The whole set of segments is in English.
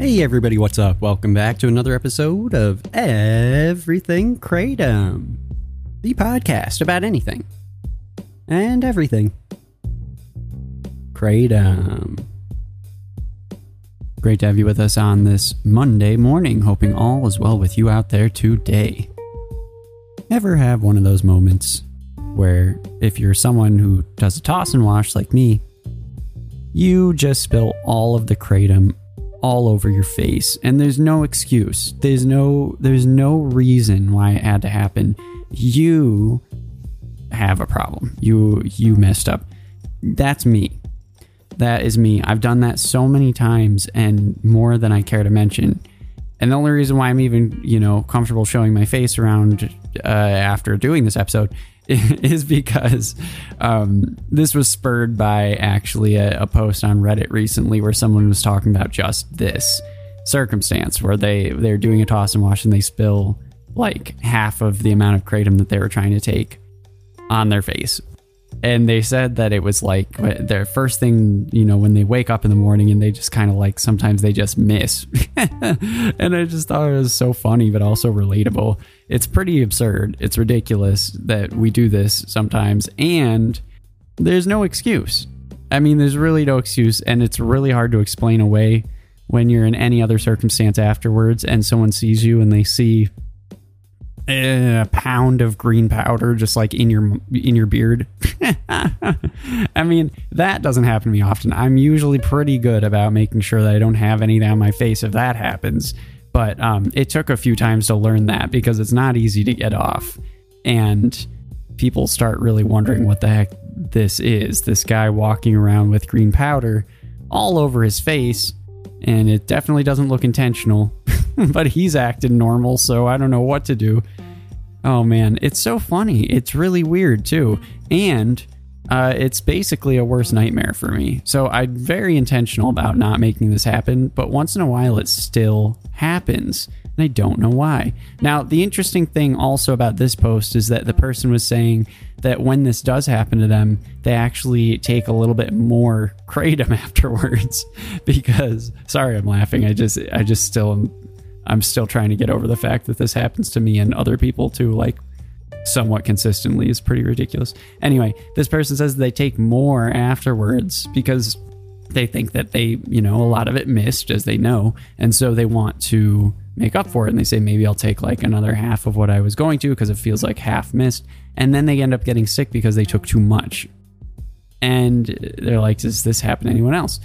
Hey everybody, what's up? Welcome back to another episode of Everything Kratom, the podcast about anything and everything. Kratom. Great to have you with us on this Monday morning, hoping all is well with you out there today. Ever have one of those moments where if you're someone who does a toss and wash like me, you just spill all of the kratom all over your face. And there's no excuse. There's no there's no reason why it had to happen. You have a problem. You you messed up. That's me. That is me. I've done that so many times and more than i care to mention. And the only reason why i'm even you know comfortable showing my face around uh, after doing this episode is because um, this was spurred by actually a, a, post on Reddit recently where someone was talking about just this circumstance where they they're doing a toss and wash and they spill like half of the amount of kratom that they were trying to take on their face and they said that it was like uh, their first thing you know when they wake up in the morning and they just kind of like sometimes they just miss. And i just thought it was so funny but also relatable. It's pretty absurd. It's ridiculous that we do this sometimes. And there's no excuse. I mean there's really no excuse. And it's really hard to explain away when you're in any other circumstance afterwards and someone sees you and they see a pound of green powder just like in your in your beard. I mean, that doesn't happen to me often. I'm usually pretty good about making sure that I don't have any on my face if that happens. But um, it took a few times to learn that because it's not easy to get off, and people start really wondering what the heck this is. This guy walking around with green powder all over his face, and it definitely doesn't look intentional. but he's acting normal, so I don't know what to do. Oh man, it's so funny. It's really weird too. And uh, it's basically a worse nightmare for me. So I'm very intentional about not making this happen, but once in a while it still happens. And I don't know why. Now, the interesting thing also about this post is that the person was saying that when this does happen to them, they actually take a little bit more kratom afterwards because sorry I'm laughing. I just I just still am I'm still trying to get over the fact that this happens to me and other people too, like somewhat consistently is pretty ridiculous. Anyway, this person says they take more afterwards because they think that they, you know, a lot of it missed as they know. And so they want to make up for it. And they say, maybe I'll take like another half of what I was going to because it feels like half missed. And then they end up getting sick because they took too much. And they're like, does this happen to anyone else?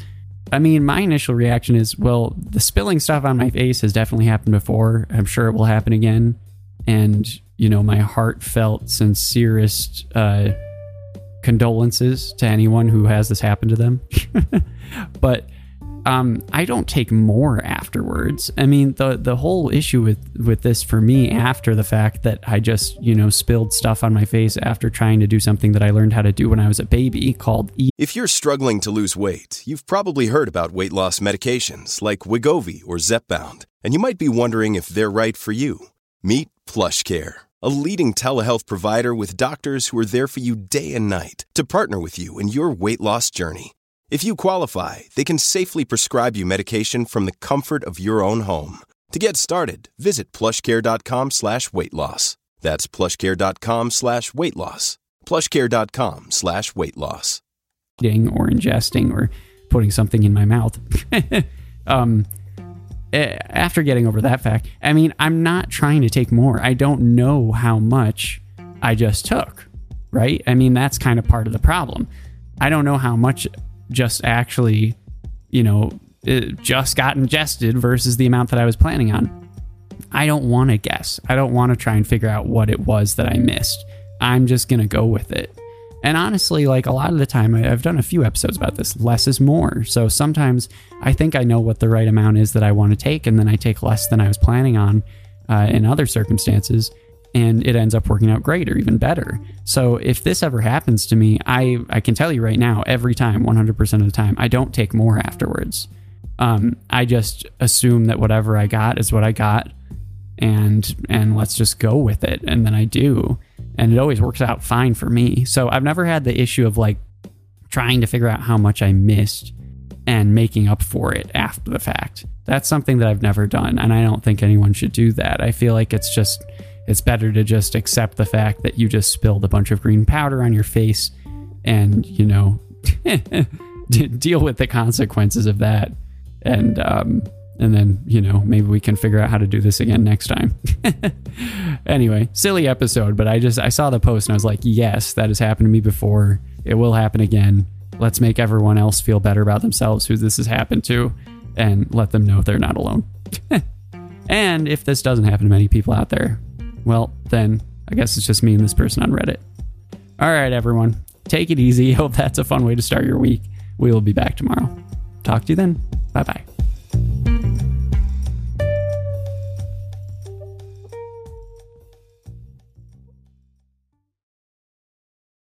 I mean, my initial reaction is, well, the spilling stuff on my face has definitely happened before. I'm sure it will happen again. And, you know, my heartfelt, sincerest uh, condolences to anyone who has this happen to them. but um, I don't take more afterwards. I mean, the the whole issue with with this for me after the fact that I just you know spilled stuff on my face after trying to do something that I learned how to do when I was a baby called. E- if you're struggling to lose weight, you've probably heard about weight loss medications like Wegovy or Zepbound, and you might be wondering if they're right for you. Meet PlushCare, a leading telehealth provider with doctors who are there for you day and night to partner with you in your weight loss journey. If you qualify, they can safely prescribe you medication from the comfort of your own home. To get started, visit plushcare.com slash weight loss. That's plushcare.com slash weight loss. Plushcare.com slash weight loss. Or ingesting or putting something in my mouth. um, after getting over that fact, I mean, I'm not trying to take more. I don't know how much I just took, right? I mean, that's kind of part of the problem. I don't know how much just actually, you know, just got ingested versus the amount that I was planning on. I don't want to guess. I don't want to try and figure out what it was that I missed. I'm just going to go with it. And honestly, like a lot of the time, I've done a few episodes about this. Less is more. So sometimes I think I know what the right amount is that I want to take, and then I take less than I was planning on uh, in other circumstances, and it ends up working out great or even better. So if this ever happens to me, I I can tell you right now, every time, 100% of the time, I don't take more afterwards. Um, I just assume that whatever I got is what I got, and and let's just go with it, and then I do and it always works out fine for me. So I've never had the issue of like trying to figure out how much I missed and making up for it after the fact. That's something that I've never done, and I don't think anyone should do that. I feel like it's just it's better to just accept the fact that you just spilled a bunch of green powder on your face and, you know, deal with the consequences of that. And um and then, you know, maybe we can figure out how to do this again next time. anyway, silly episode, but I just I saw the post and I was like, yes, that has happened to me before. It will happen again. Let's make everyone else feel better about themselves who this has happened to and let them know they're not alone. and if this doesn't happen to many people out there, well, then I guess it's just me and this person on Reddit. All right, everyone. Take it easy. Hope that's a fun way to start your week. We will be back tomorrow. Talk to you then. Bye bye.